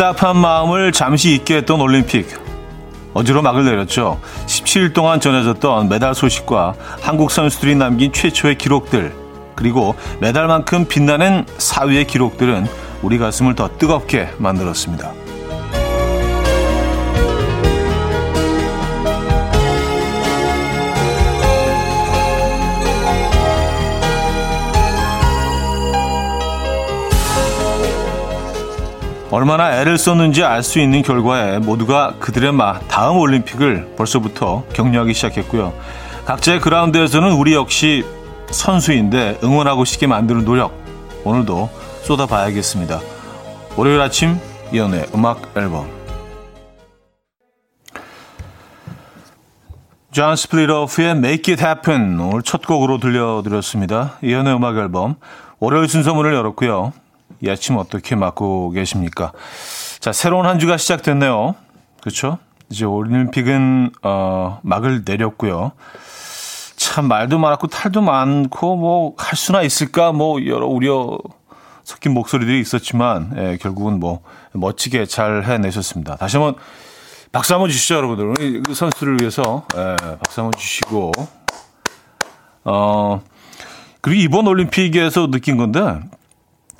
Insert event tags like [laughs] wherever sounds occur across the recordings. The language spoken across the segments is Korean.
답답한 마음을 잠시 잊게 했던 올림픽. 어제로 막을 내렸죠. 17일 동안 전해졌던 메달 소식과 한국 선수들이 남긴 최초의 기록들, 그리고 메달만큼 빛나는 사위의 기록들은 우리 가슴을 더 뜨겁게 만들었습니다. 얼마나 애를 썼는지 알 수 있는 결과에 모두가 그들의 마 다음 올림픽을 벌써부터 격려하기 시작했고요. 각자의 그라운드에서는 우리 역시 선수인데 응원하고 싶게 만드는 노력 오늘도 쏟아봐야겠습니다. 월요일 아침 이현우의 음악 앨범 존 스플리토프의 Make It Happen 오늘 첫 곡으로 들려드렸습니다. 이현우의 음악 앨범 월요일 순서 문을 열었고요. 이 아침 어떻게 맞고 계십니까? 자, 새로운 한 주가 시작됐네요. 그렇죠? 이제 올림픽은 어, 막을 내렸고요. 참 말도 많았고 탈도 많고 뭐 할 수나 있을까 뭐 여러 우려 섞인 목소리들이 있었지만 예, 결국은 뭐 멋지게 잘 해내셨습니다. 다시 한번 박수 한번 주시죠, 여러분들. 우리 그 선수를 위해서 예, 박수 한번 주시고 어 그리고 이번 올림픽에서 느낀 건데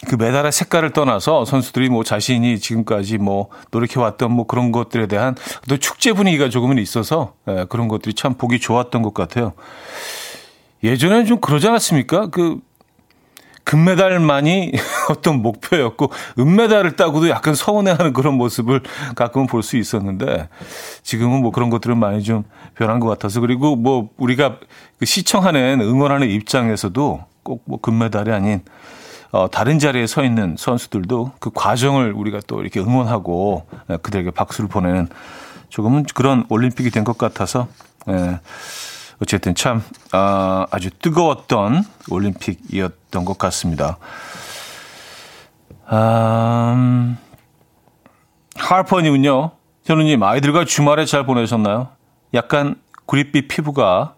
그 메달의 색깔을 떠나서 선수들이 뭐 자신이 지금까지 뭐 노력해왔던 뭐 그런 것들에 대한 또 축제 분위기가 조금은 있어서 예, 그런 것들이 참 보기 좋았던 것 같아요. 예전에는 좀 그러지 않았습니까? 그 금메달만이 [laughs] 어떤 목표였고 은메달을 따고도 약간 서운해하는 그런 모습을 가끔은 볼 수 있었는데 지금은 뭐 그런 것들은 많이 좀 변한 것 같아서 그리고 뭐 우리가 그 시청하는 응원하는 입장에서도 꼭 뭐 금메달이 아닌 어, 다른 자리에 서 있는 선수들도 그 과정을 우리가 또 이렇게 응원하고 예, 그들에게 박수를 보내는 조금은 그런 올림픽이 된 것 같아서 예, 어쨌든 참 아, 아주 뜨거웠던 올림픽이었던 것 같습니다. 음, 하퍼님은요, 현우님 아이들과 주말에 잘 보내셨나요? 약간 구릿빛 피부가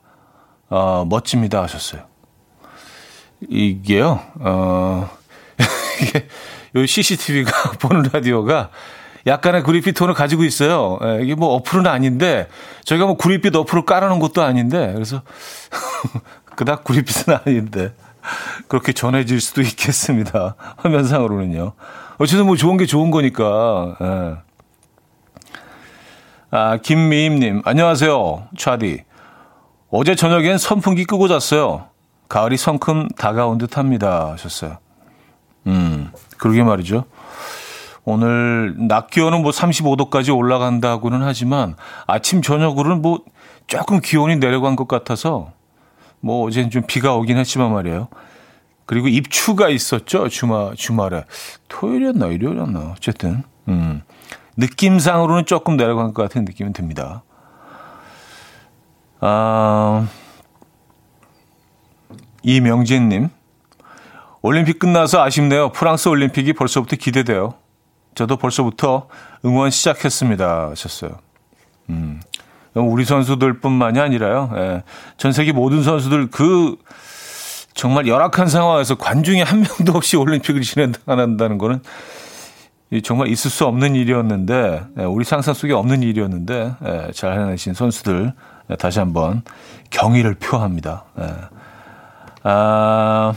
어, 멋집니다 하셨어요. 이게요, 어, [laughs] 이게, 요 CCTV가 [laughs] 보는 라디오가 약간의 구릿빛 톤을 가지고 있어요. 예, 이게 뭐 어플은 아닌데, 저희가 뭐 구릿빛 어플을 깔아놓은 것도 아닌데, 그래서, [laughs] 그닥 구릿빛은 아닌데, 그렇게 전해질 수도 있겠습니다. 화면상으로는요. 어쨌든 뭐 좋은 게 좋은 거니까, 예. 아, 김미임님, 안녕하세요. 차디. 어제 저녁엔 선풍기 끄고 잤어요. 가을이 성큼 다가온 듯 합니다. 하셨어요. 음, 그러게 말이죠. 오늘 낮 기온은 뭐 35도까지 올라간다고는 하지만 아침 저녁으로는 뭐 조금 기온이 내려간 것 같아서 뭐 어제는 좀 비가 오긴 했지만 말이에요. 그리고 입추가 있었죠. 주말 주말에 토요일이었나 일요일이었나 어쨌든 음. 느낌상으로는 조금 내려간 것 같은 느낌이 듭니다. 아 이명진님, 올림픽 끝나서 아쉽네요. 프랑스 올림픽이 벌써부터 기대돼요. 저도 벌써부터 응원 시작했습니다. 하셨어요. 음, 우리 선수들뿐만이 아니라요. 예, 전 세계 모든 선수들 그 정말 열악한 상황에서 관중이 한 명도 없이 올림픽을 진행한다는 거는 정말 있을 수 없는 일이었는데 예, 우리 상상 속에 없는 일이었는데 예, 잘 해내신 선수들 예, 다시 한번 경의를 표합니다. 예. 아,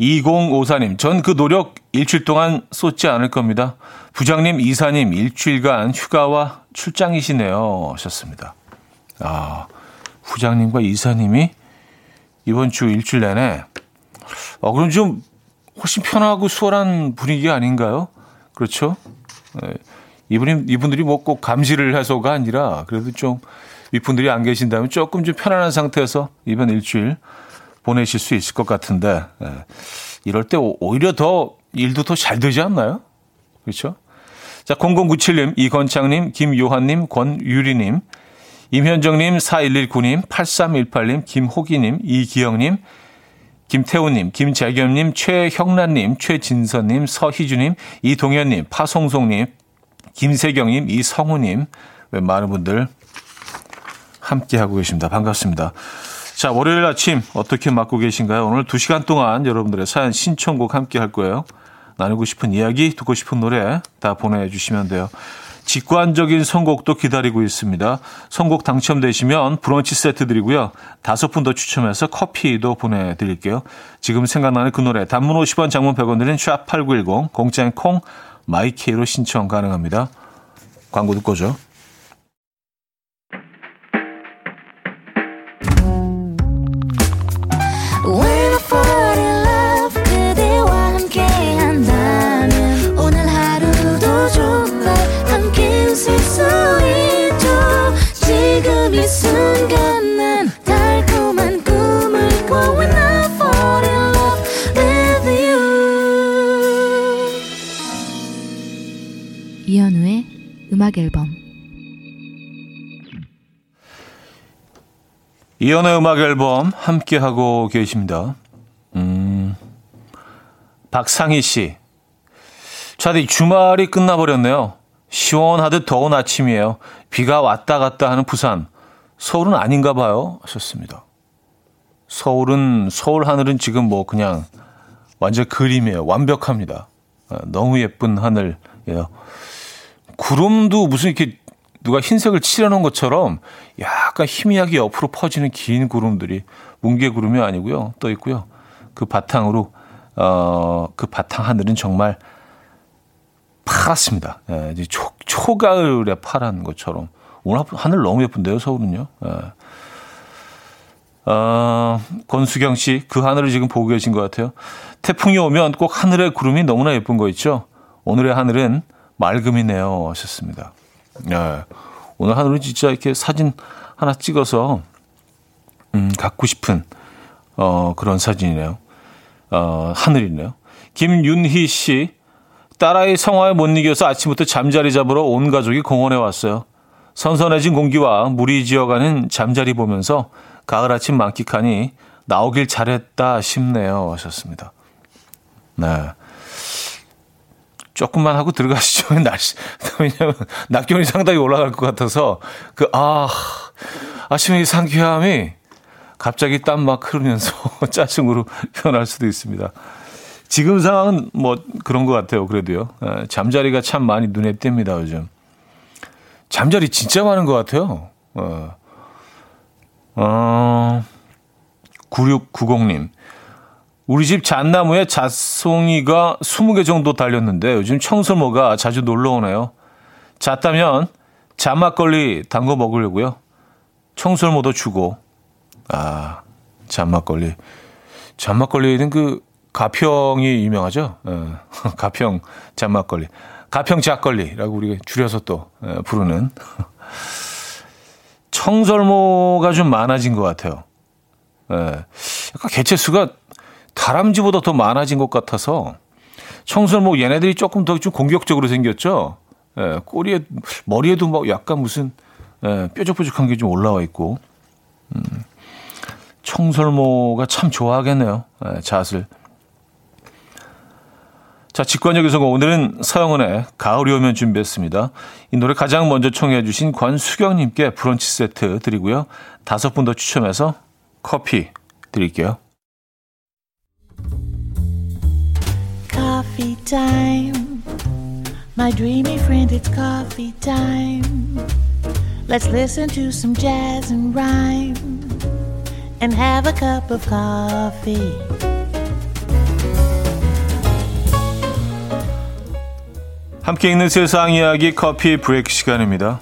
2054님, 전 그 노력 일주일 동안 쏟지 않을 겁니다. 부장님, 이사님, 일주일간 휴가와 출장이시네요. 하셨습니다. 아, 부장님과 이사님이 이번 주 일주일 내내, 어, 그럼 좀 훨씬 편하고 수월한 분위기 아닌가요? 그렇죠? 네. 이분이, 이분들이 뭐 꼭 감시를 해서가 아니라 그래도 좀 윗분들이 안 계신다면 조금 좀 편안한 상태에서 이번 일주일 보내실 수 있을 것 같은데 예. 이럴 때 오히려 더 일도 더 잘 되지 않나요? 그렇죠? 자, 0097님, 이건창님, 김요한님, 권유리님, 임현정님, 4119님, 8318님, 김호기님, 이기영님, 김태우님, 김재겸님, 최형란님, 최진선님, 서희주님, 이동현님, 파송송님, 김세경님, 이성우님, 많은 분들 함께 하고 계십니다. 반갑습니다. 자, 월요일 아침 어떻게 맞고 계신가요? 오늘 2시간 동안 여러분들의 사연 신청곡 함께 할 거예요. 나누고 싶은 이야기, 듣고 싶은 노래 다 보내주시면 돼요. 직관적인 선곡도 기다리고 있습니다. 선곡 당첨되시면 브런치 세트 드리고요. 다섯 분 더 추첨해서 커피도 보내드릴게요. 지금 생각나는 그 노래 단문 50원 장문 100원 드린 샵8910 공짜인 콩 마이케이로 신청 가능합니다. 광고 듣고 죠 음악 앨범 이연의 음악 앨범 함께 하고 계십니다. 음, 박상희 씨. 차디 주말이 끝나버렸네요. 시원하듯 더운 아침이에요. 비가 왔다 갔다 하는 부산. 서울은 아닌가 봐요. 하셨습니다. 서울은, 서울 하늘은 지금 뭐 그냥 완전 그림이에요. 완벽합니다. 아, 너무 예쁜 하늘이에요. 구름도 무슨 이렇게 누가 흰색을 칠해놓은 것처럼 약간 희미하게 옆으로 퍼지는 긴 구름들이 뭉게 구름이 아니고요. 떠 있고요. 그 바탕으로 어, 그 바탕 하늘은 정말 파랗습니다. 예, 초, 초가을에 파란 것처럼. 오늘 하늘 너무 예쁜데요, 서울은요. 예. 어, 권수경 씨, 그 하늘을 지금 보고 계신 것 같아요. 태풍이 오면 꼭 하늘의 구름이 너무나 예쁜 거 있죠. 오늘의 하늘은 맑음이네요. 하셨습니다. 네. 오늘 하늘은 진짜 이렇게 사진 하나 찍어서, 음, 갖고 싶은, 어, 그런 사진이네요. 어, 하늘이네요. 김윤희 씨, 딸아이 성화에 못 이겨서 아침부터 잠자리 잡으러 온 가족이 공원에 왔어요. 선선해진 공기와 물이 지어가는 잠자리 보면서 가을 아침 만끽하니 나오길 잘했다 싶네요. 하셨습니다. 네. 조금만 하고 들어가시죠. [laughs] 날씨. 왜냐면 낙견이 상당히 올라갈 것 같아서 그, 아, 아침에 상쾌함이 갑자기 땀 막 흐르면서 [laughs] 짜증으로 변할 수도 있습니다. 지금 상황은 뭐 그런 것 같아요. 그래도요. 예, 잠자리가 참 많이 눈에 띕니다. 요즘. 잠자리 진짜 많은 것 같아요. 어, 어 9690님. 우리 집 잣나무에 잣송이가 20개 정도 달렸는데 요즘 청설모가 자주 놀러 오네요. 잣다면 잣막걸리 담궈 먹으려고요. 청설모도 주고 아 잣막걸리 잣막걸리는 그 가평이 유명하죠. 예, [laughs] 가평 잣막걸리 가평 잣걸리라고 우리가 줄여서 또 예, 부르는 [laughs] 청설모가 좀 많아진 것 같아요. 예, 약간 개체 수가 다람쥐보다 더 많아진 것 같아서 청설모 얘네들이 조금 더 좀 공격적으로 생겼죠. 예, 꼬리에 머리에도 막 약간 무슨 예, 뾰족뾰족한 게 좀 올라와 있고 음, 청설모가 참 좋아하겠네요. 예, 잣을. 자, 직관적인 선거 오늘은 서영은의 가을이 오면 준비했습니다. 이 노래 가장 먼저 청해 주신 권수경님께 브런치 세트 드리고요. 다섯 분 더 추첨해서 커피 드릴게요. coffee time. My dreamy friend, it's coffee time. Let's listen to some jazz and rhyme and have a cup of coffee. 함께 있는 세상 이야기 커피 브레이크 시간입니다.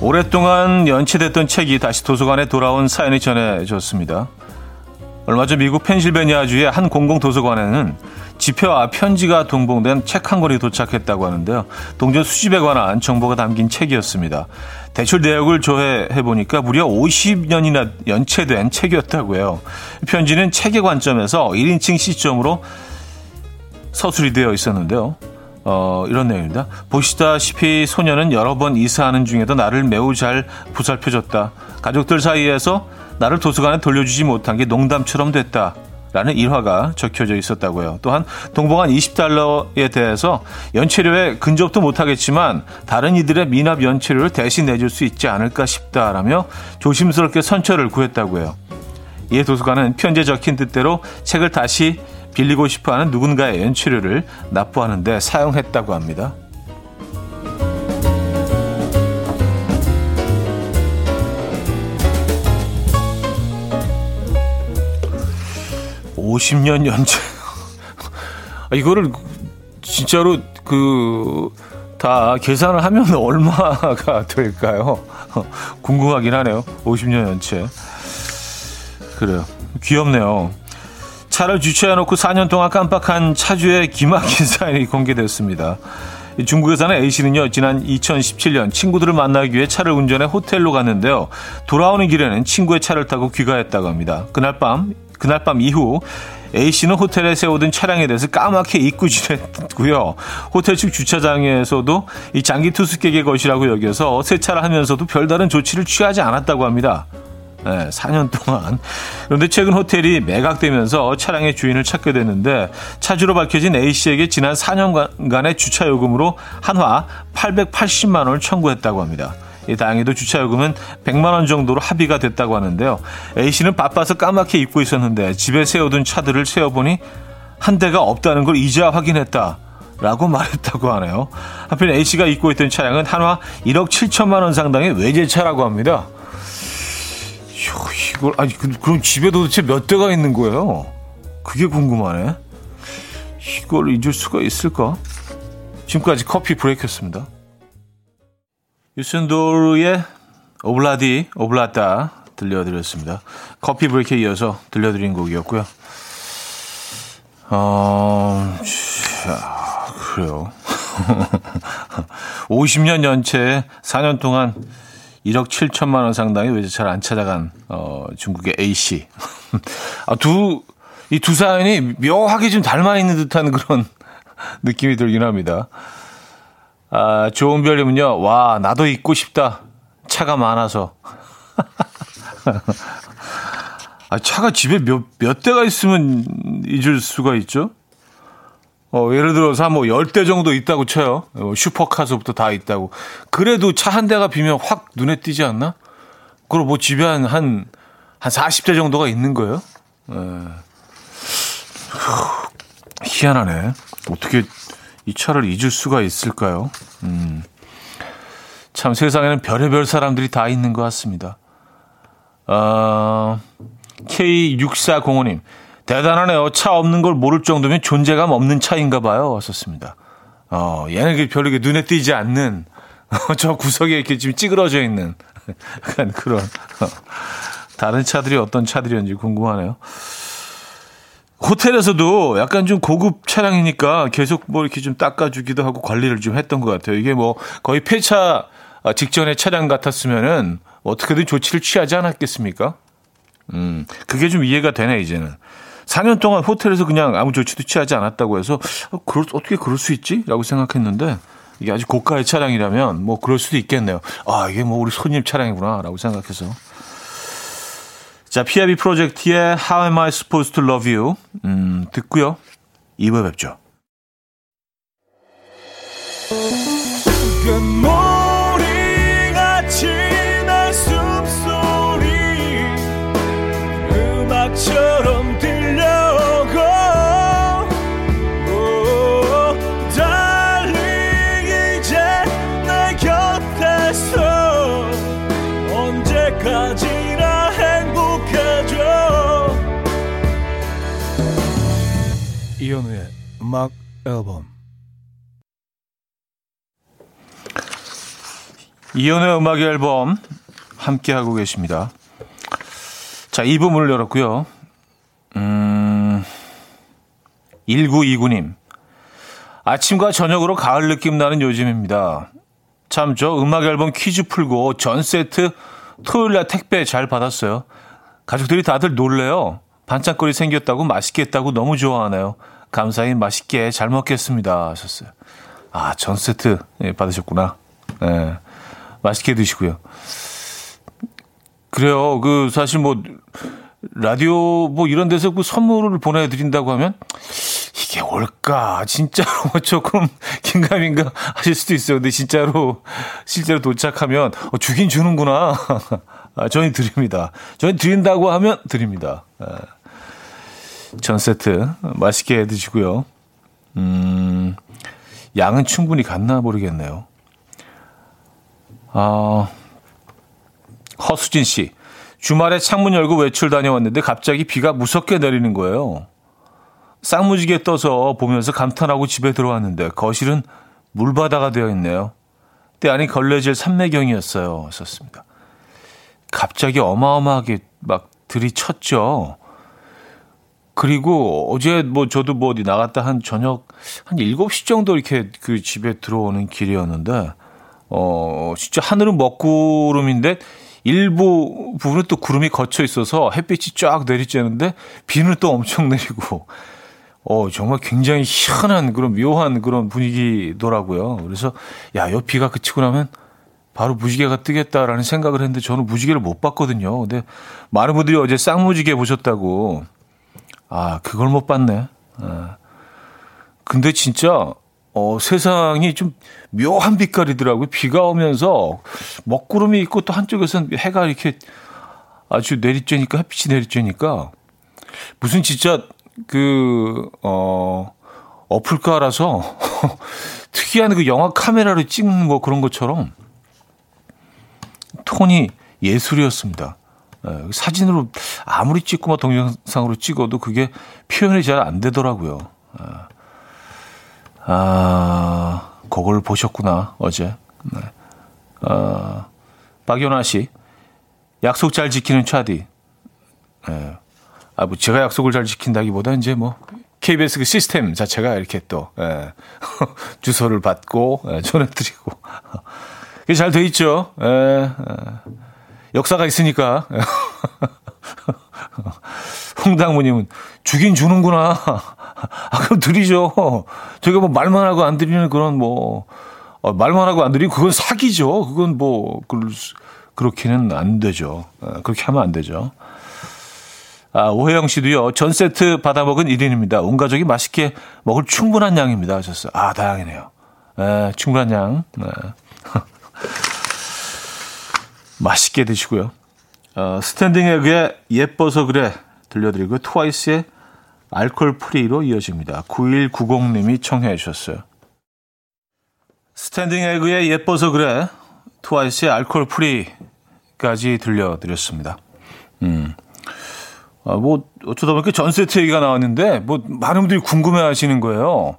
오랫동안 연체됐던 책이 다시 도서관에 돌아온 사연이 전해졌습니다. 얼마 전 미국 펜실베니아주의 한 공공도서관에는 지표와 편지가 동봉된 책 한 권이 도착했다고 하는데요. 동전 수집에 관한 정보가 담긴 책이었습니다. 대출 내역을 조회해 보니까 무려 50년이나 연체된 책이었다고요. 편지는 책의 관점에서 1인칭 시점으로 서술이 되어 있었는데요. 어, 이런 내용입니다. 보시다시피 소녀는 여러 번 이사하는 중에도 나를 매우 잘 보살펴줬다. 가족들 사이에서 나를 도서관에 돌려주지 못한 게 농담처럼 됐다. 라는 일화가 적혀져 있었다고요. 또한 동봉한 20달러에 대해서 연체료에 근접도 못하겠지만 다른 이들의 미납 연체료를 대신 내줄 수 있지 않을까 싶다라며 조심스럽게 선처를 구했다고요. 이에 도서관은 편지에 적힌 뜻대로 책을 다시 빌리고 싶어하는 누군가의 연체료를 납부하는데 사용했다고 합니다. 50년 연체. 아, 이거를 진짜로 그 다 계산을 하면 [laughs] 얼마가 될까요? 궁금하긴 하네요. 50년 연체. 그래요. 귀엽네요. 차를 주차해놓고 4년 동안 깜빡한 차주의 기막힌 [laughs] 사연이 공개됐습니다. 중국에서는 A씨는요, 지난 2017년 친구들을 만나기 위해 차를 운전해 호텔로 갔는데요. 돌아오는 길에는 친구의 차를 타고 귀가했다고 합니다. 그날 밤 그날 밤 이후 A씨는 호텔에 세워둔 차량에 대해서 까맣게 잊고 지냈고요. 호텔 측 주차장에서도 이 장기 투숙객의 것이라고 여겨서 세차를 하면서도 별다른 조치를 취하지 않았다고 합니다. 네, 4년 동안. 그런데 최근 호텔이 매각되면서 차량의 주인을 찾게 됐는데 차주로 밝혀진 A씨에게 지난 4년간의 주차 요금으로 한화 880만 원을 청구했다고 합니다. 다행히도 주차요금은 100만 원 정도로 합의가 됐다고 하는데요. A씨는 바빠서 까맣게 입고 있었는데 집에 세워둔 차들을 세어보니 한 대가 없다는 걸 이제야 확인했다. 라고 [laughs] 말했다고 하네요. 하필 A씨가 입고 있던 차량은 한화 1억 7천만 원 상당의 외제차라고 합니다. 이걸, 아니, 그, 그럼 집에 도대체 몇 대가 있는 거예요? 그게 궁금하네. 이걸 잊을 수가 있을까? 지금까지 커피 브레이크였습니다. 유순도르의 오블라디, 오블라따 들려드렸습니다. 커피 브레이크에 이어서 들려드린 곡이었고요. 어, 자, 그래요. [laughs] 50년 연체 4년 동안 1억 7천만 원 상당의 외제차를 안 찾아간 어, 중국의 A 씨. [laughs] 아, 두, 이 두 사연이 묘하게 좀 닮아 있는 듯한 그런 [laughs] 느낌이 들긴 합니다. 아, 좋은 별님은요, 와, 나도 입고 싶다. 차가 많아서. [laughs] 아, 차가 집에 몇, 몇 대가 있으면 잊을 수가 있죠? 어, 예를 들어서 뭐 10대 정도 있다고 쳐요. 어, 슈퍼카서부터 다 있다고. 그래도 차 한 대가 비면 확 눈에 띄지 않나? 그리고 뭐 집에 한, 한, 한 40대 정도가 있는 거예요? 에. 희한하네. 어떻게 이 차를 잊을 수가 있을까요? 음. 참 세상에는 별의별 사람들이 다 있는 것 같습니다. 어, K6405님. 대단하네요. 차 없는 걸 모를 정도면 존재감 없는 차인가 봐요. 왔었습니다. 어, 얘는 별로 눈에 띄지 않는, [laughs] 저 구석에 이렇게 지금 찌그러져 있는, [laughs] 약간 그런, 다른 차들이 어떤 차들이었는지 궁금하네요. 호텔에서도 약간 좀 고급 차량이니까 계속 뭐 이렇게 좀 닦아주기도 하고 관리를 좀 했던 것 같아요. 이게 뭐 거의 폐차 직전의 차량 같았으면은 어떻게든 조치를 취하지 않았겠습니까? 음, 그게 좀 이해가 되네, 이제는. 4년 동안 호텔에서 그냥 아무 조치도 취하지 않았다고 해서, 어, 그럴, 어떻게 그럴 수 있지? 라고 생각했는데, 이게 아주 고가의 차량이라면 뭐 그럴 수도 있겠네요. 아, 이게 뭐 우리 손님 차량이구나. 라고 생각해서. 자, PIB 프로젝트의 How Am I Supposed to Love You 음, 듣고요. 2부에 뵙죠. 음악 앨범 이현우의 음악 앨범 함께 하고 계십니다. 자, 2부 문을 열었고요. 음, 1929님. 아침과 저녁으로 가을 느낌 나는 요즘입니다. 참, 저 음악 앨범 퀴즈 풀고 전 세트 토요일 날 택배 잘 받았어요. 가족들이 다들 놀래요. 반짝거리 생겼다고 맛있겠다고 너무 좋아하네요. 감사히 맛있게 잘 먹겠습니다. 하셨어요. 아, 전 세트 예, 받으셨구나. 예. 맛있게 드시고요. 그래요. 그, 사실 뭐, 라디오 뭐 이런 데서 그 선물을 보내드린다고 하면 이게 올까? 진짜로 조금 [laughs] 긴가민가 하실 수도 있어요. 근데 진짜로 실제로 도착하면 어, 주긴 주는구나. [laughs] 아, 저희 드립니다. 저희 드린다고 하면 드립니다. 아, 전 세트 맛있게 드시고요. 음, 양은 충분히 갔나 모르겠네요. 아, 허수진 씨. 주말에 창문 열고 외출 다녀왔는데 갑자기 비가 무섭게 내리는 거예요. 쌍무지개 떠서 보면서 감탄하고 집에 들어왔는데 거실은 물바다가 되어 있네요. 때 아닌 걸레질 삼매경이었어요. 썼습니다. 갑자기 어마어마하게 막 들이쳤죠. 그리고 어제 뭐 저도 뭐 어디 나갔다 한 저녁 한 7시 정도 이렇게 그 집에 들어오는 길이었는데 어 진짜 하늘은 먹구름인데 일부 부분은 또 구름이 걷혀 있어서 햇빛이 쫙 내리쬐는데 비는 또 엄청 [laughs] 내리고 어, 정말 굉장히 희한한 그런 묘한 그런 분위기더라고요. 그래서 야, 요 비가 그치고 나면 바로 무지개가 뜨겠다라는 생각을 했는데 저는 무지개를 못 봤거든요. 근데 많은 분들이 어제 쌍무지개 보셨다고. 아, 그걸 못 봤네. 아. 근데 진짜 어, 세상이 좀 묘한 빛깔이더라고요. 비가 오면서 먹구름이 있고 또 한쪽에서는 해가 이렇게 아주 내리쬐니까 햇빛이 내리쬐니까 무슨 진짜 그, 어, 어플까라서 [laughs] 특이한 그 영화 카메라로 찍는 뭐 그런 것처럼 톤이 예술이었습니다. 예, 사진으로 아무리 찍고 뭐 동영상으로 찍어도 그게 표현이 잘 안 되더라고요. 예. 아, 그걸 보셨구나, 어제. 네. 아, 박연아 씨. 약속 잘 지키는 차디. 예. 아, 뭐 제가 약속을 잘 지킨다기보다 이제 뭐 KBS 그 시스템 자체가 이렇게 또 예, [laughs] 주소를 받고 예, 전해드리고 [laughs] 그게 잘돼 있죠. 예, 예. 역사가 있으니까. [laughs] 홍당무님은 주긴 주는구나. [laughs] 아, 그럼 드리죠. 저희가 뭐 말만 하고 안 드리는 그런 뭐 어, 말만 하고 안 드리는 그건 사기죠. 그건 뭐 그, 그렇게는 안 되죠. 예, 그렇게 하면 안 되죠. 아, 오혜영 씨도요, 전 세트 받아먹은 1인입니다. 온 가족이 맛있게 먹을 충분한 양입니다. 하셨어요. 아, 다양이네요. 에, 충분한 양. 네. [laughs] 맛있게 드시고요. 어, 스탠딩 에그의 예뻐서 그래 들려드리고 트와이스의 Alcohol-Free로 이어집니다. 9190님이 청해 주셨어요. 스탠딩 에그의 예뻐서 그래 트와이스의 Alcohol-Free까지 들려드렸습니다. 음. 아, 뭐 어쩌다 보니까 전 세트 얘기가 나왔는데 뭐 많은 분들이 궁금해 하시는 거예요.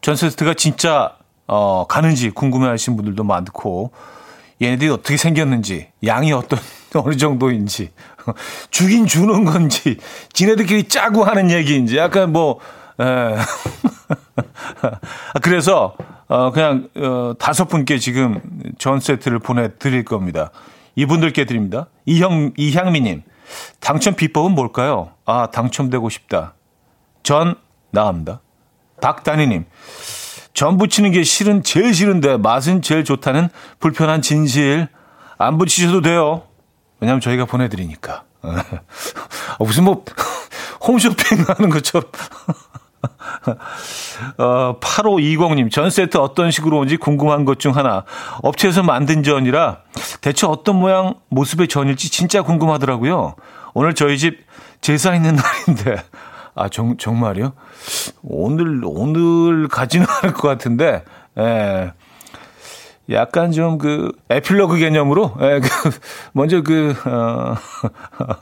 전 세트가 진짜 어, 가는지 궁금해 하시는 분들도 많고 얘네들이 어떻게 생겼는지 양이 어떤 [laughs] 어느 정도인지 [laughs] 주긴 주는 건지 지네들끼리 짜고 하는 얘기인지 약간 뭐 에. 아, [laughs] 그래서 어, 그냥 어, 다섯 분께 지금 전 세트를 보내드릴 겁니다. 이분들께 드립니다. 이형 이향미님 당첨 비법은 뭘까요? 아, 당첨되고 싶다. 전 나갑니다. 박다니님. 전 붙이는 게 실은 제일 싫은데 맛은 제일 좋다는 불편한 진실. 안 붙이셔도 돼요. 왜냐면 저희가 보내드리니까. [laughs] 어, 무슨 뭐, [laughs] 홈쇼핑 하는 것처럼. [laughs] 어, 8520님, 전 세트 어떤 식으로 온지 궁금한 것 중 하나. 업체에서 만든 전이라 대체 어떤 모양, 모습의 전일지 진짜 궁금하더라고요. 오늘 저희 집 제사 있는 날인데. 아, 정, 정말요? 오늘, 오늘 가지는 [laughs] 않을 것 같은데, 예. 약간 좀 그, 에필로그 개념으로, 예, [laughs] 그, 먼저 그, 어,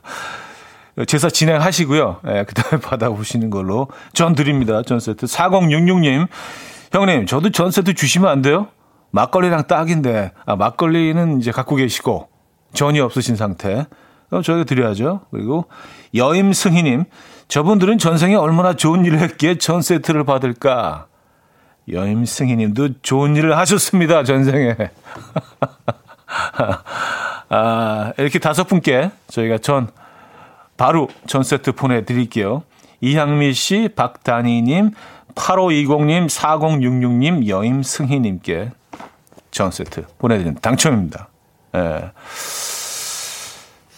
[laughs] 제사 진행하시고요. 예, 그 다음에 받아보시는 걸로 전 드립니다. 전 세트. 4066님. 형님, 저도 전 세트 주시면 안 돼요? 막걸리랑 딱인데, 아, 막걸리는 이제 갖고 계시고, 전이 없으신 상태. 그럼 저희가 드려야죠. 그리고 여임승희님, 저분들은 전생에 얼마나 좋은 일을 했기에 전 세트를 받을까? 여임승희 님도 좋은 일을 하셨습니다. 전생에. [laughs] 아, 이렇게 다섯 분께 저희가 전 바로 전 세트 보내드릴게요. 이향미 씨, 박다니 님, 8520님, 4066님, 여임승희 님께 전 세트 보내드립니다. 당첨입니다. 예.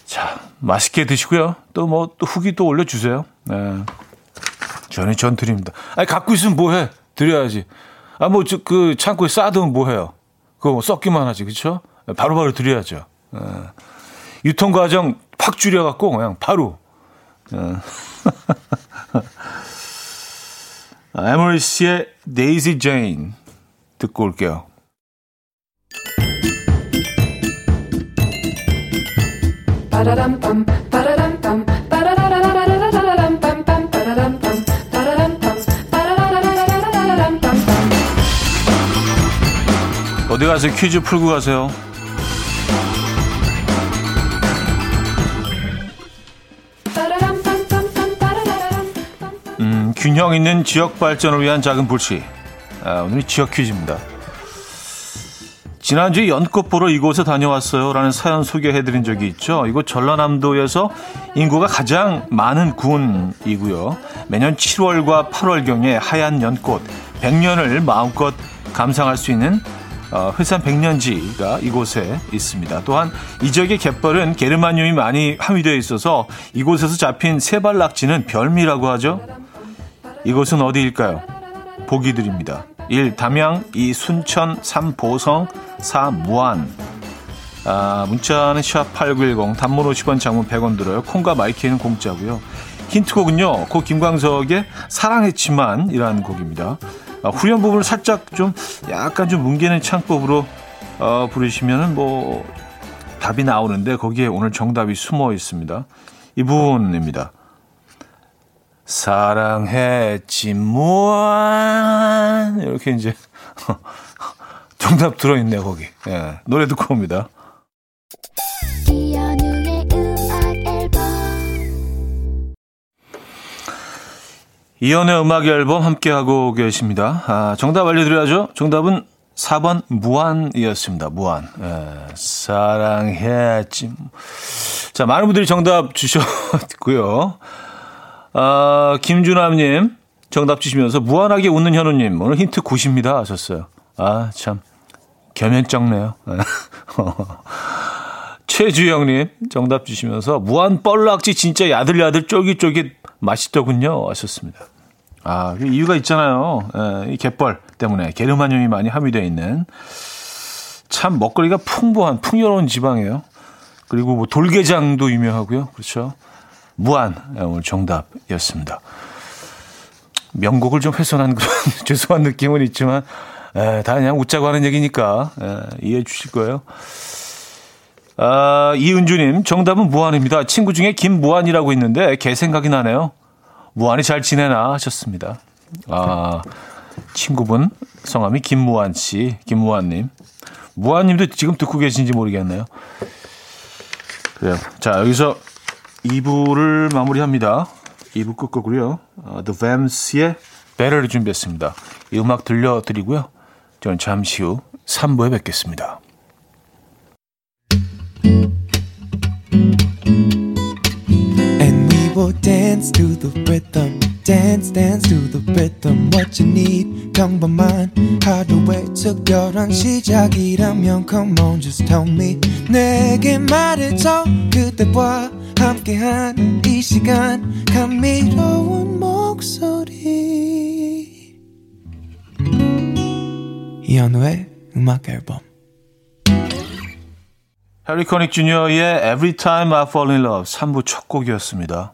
자, 맛있게 드시고요. 또 뭐 또 후기 또 올려주세요. 네. 저는 전 드립니다. 아니 갖고 있으면 뭐해? 드려야지. 아뭐그 창고에 쌓아두면 뭐해요? 그거 뭐 썩기만 하지, 그렇죠? 바로바로 드려야죠. 네. 유통 과정 확 줄여갖고 그냥 바로. 네. 아메리카의 Daisy Jane 듣고 올게요. 어디 가세요? 퀴즈 풀고 가세요. 음, 균형 있는 지역 발전을 위한 작은 불씨. 아, 오늘이 지역 퀴즈입니다. 지난주에 연꽃 보러 이곳에 다녀왔어요. 라는 사연 소개해드린 적이 있죠. 이곳 전라남도에서 인구가 가장 많은 군이고요. 매년 7월과 8월경에 하얀 연꽃 100년을 마음껏 감상할 수 있는 어, 회산 백련지가 이곳에 있습니다. 또한 이 지역의 갯벌은 게르마늄이 많이 함유되어 있어서 이곳에서 잡힌 세발낙지는 별미라고 하죠. 이곳은 어디일까요? 보기 드립니다. 1. 담양 2. 순천 3. 보성 4. 무안 아, 문자는 샵8910 단문 50원 장문 100원 들어요. 콩과 마이키는 공짜고요. 힌트곡은요. 고 김광석의 사랑했지만 이라는 곡입니다. 아, 후렴 부분을 살짝 좀 약간 좀 뭉개는 창법으로 어, 부르시면은 뭐 답이 나오는데 거기에 오늘 정답이 숨어 있습니다. 이 부분입니다. 사랑했지만 이렇게 이제 [laughs] 정답 들어있네요 거기. 예, 노래 듣고 옵니다. 이연의 음악 앨범 함께하고 계십니다. 아, 정답 알려드려야죠. 정답은 4번 무한이었습니다. 무한. 예, 사랑했지. 자, 많은 분들이 정답 주셨고요. 아, 김준함님 정답 주시면서 무한하게 웃는 현우님 오늘 힌트 9입니다 하셨어요. 아, 참. 겸연쩍네요. [laughs] 최주영님 정답 주시면서 무한 뻘락지 진짜 야들야들 쫄깃쫄깃 맛있더군요 하셨습니다. 아 이유가 있잖아요. 에, 이 갯벌 때문에 게르마늄이 많이 함유되어 있는 참 먹거리가 풍부한 풍요로운 지방이에요. 그리고 뭐 돌게장도 유명하고요. 그렇죠. 무한 오늘 정답이었습니다. 명곡을 좀 훼손한 그런 [laughs] 죄송한 느낌은 있지만 에, 다 그냥 웃자고 하는 얘기니까 에, 이해해 주실 거예요. 아, 이은주님, 정답은 무한입니다. 친구 중에 김무한이라고 있는데 개 생각이 나네요. 무한이 잘 지내나 하셨습니다. 아, 친구분 성함이 김무한 씨, 김무한님. 무한님도 지금 듣고 계신지 모르겠네요. 그래요. 자, 여기서 2부를 마무리합니다. 2부 끝곡으로요. 어, The Vams의 Better를 준비했습니다. 이 음악 들려드리고요. 저는 잠시 후 3부에 뵙겠습니다. Dance to the rhythm. Dance, dance to the rhythm. What you need, 평범한 하루의 특별한 시작이라면 Come on, just tell me. 내게 말해줘. 그대와 함께한 이 시간. 감미로운 목소리. 이현우의 음악 앨범. 해리 코닉 주니어의 Every Time I Fall in Love 3부 첫 곡이었습니다.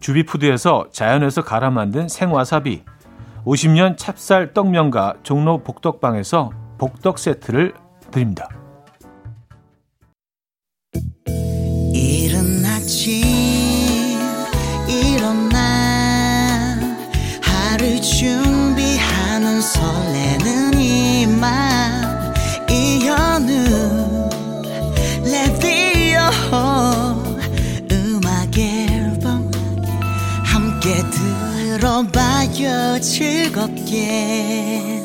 주비푸드에서 자연에서 갈아 만든 생와사비 50년 찹쌀 떡면과 종로 복덕방에서 복덕 세트를 드립니다. 들어봐요 즐겁게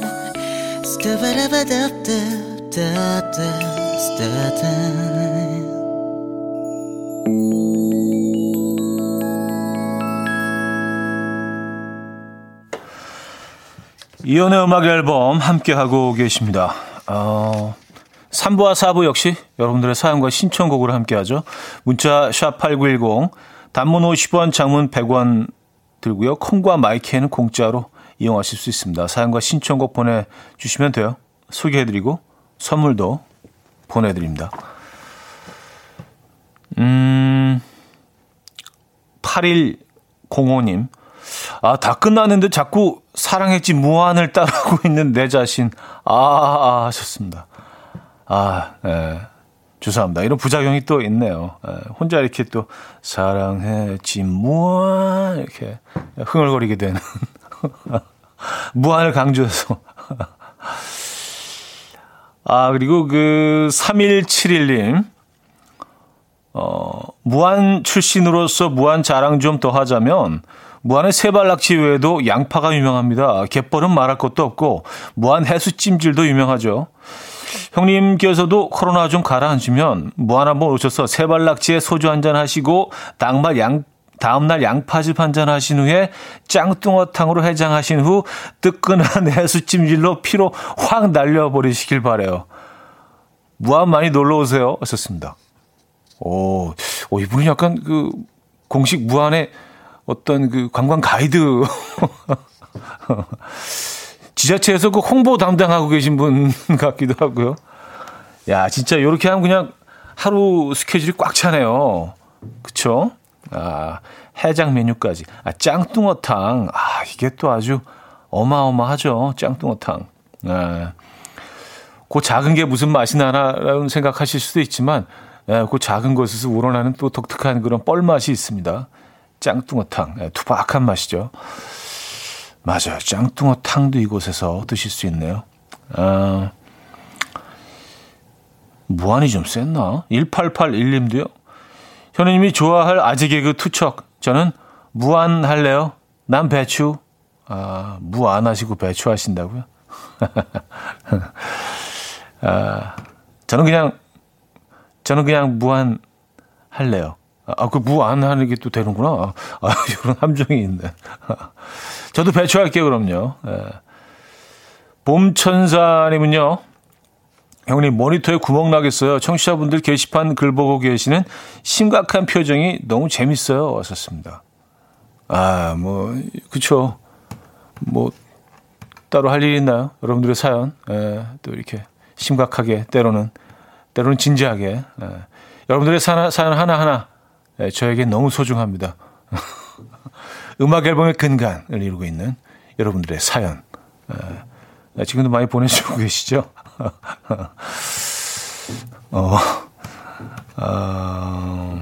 스타바라바답답답답답 이연의 음악 앨범 함께하고 계십니다. 어, 3부와 4부 역시 여러분들의 사연과 신청곡으로 함께하죠. 문자 샵8910 단문 50원 장문 100원 들고요. 콩과 마이크에는 공짜로 이용하실 수 있습니다. 사연과 신청곡 보내주시면 돼요. 소개해드리고 선물도 보내드립니다. 음, 8105님. 아, 다 끝났는데 자꾸 사랑했지 무한을 따르고 있는 내 자신. 아, 아 하셨습니다. 아, 예. 죄송합니다. 이런 부작용이 또 있네요. 예, 혼자 이렇게 또 사랑했지 무한 이렇게 흥얼거리게 되는 [laughs] 무한을 강조해서 아 그리고 그 3171님 어 무한 출신으로서 무한 자랑 좀 더 하자면 무한의 세발낙지 외에도 양파가 유명합니다. 갯벌은 말할 것도 없고 무한 해수찜질도 유명하죠. 형님께서도 코로나 좀 가라앉으면 무한 한번 오셔서 세발낙지에 소주 한 잔 하시고 당말 양 다음날 양파즙 한 잔 하신 후에 짱뚱어탕으로 해장하신 후 뜨끈한 [laughs] 해수찜질로 피로 확 날려버리시길 바래요. 무한 많이 놀러 오세요. 하셨습니다. 오, 오 이분은 약간 그 공식 무한의 어떤 그 관광 가이드 [laughs] 지자체에서 그 홍보 담당하고 계신 분 [laughs] 같기도 하고요. 야, 진짜 이렇게 하면 그냥 하루 스케줄이 꽉 차네요. 그쵸? 아, 해장 메뉴까지. 아, 짱뚱어탕. 아, 이게 또 아주 어마어마하죠. 짱뚱어탕. 아, 그 작은 게 무슨 맛이 나라는 생각하실 수도 있지만, 예, 그 작은 것에서 우러나는 또 독특한 그런 뻘맛이 있습니다. 짱뚱어탕. 예, 투박한 맛이죠. 맞아요. 짱뚱어 탕도 이곳에서 드실 수 있네요. 아, 무한이 좀 셌나? 1881님도요. 현우님이 좋아할 아재 개그 투척. 저는 무한 할래요. 난 배추. 아, 무 안 하시고 배추 하신다고요? [laughs] 아, 저는 그냥, 저는 그냥 무한 할래요. 아, 그 무 안 하는 게 또 되는구나. 아, [laughs] 이런 함정이 있네. [laughs] 저도 배추할게요, 그럼요. 예. 봄천사님은요, 형님, 모니터에 구멍 나겠어요. 청취자분들 게시판 글 보고 계시는 심각한 표정이 너무 재밌어요. 왔었습니다. 아, 뭐, 그쵸. 뭐, 따로 할 일 있나요? 여러분들의 사연. 예, 또 이렇게 심각하게, 때로는, 때로는 진지하게. 예. 여러분들의 사연, 하나하나, 예, 저에게 너무 소중합니다. [laughs] 음악 앨범의 근간을 이루고 있는 여러분들의 사연. 예, 지금도 많이 보내주고 [laughs] 계시죠? [laughs] 어, 어,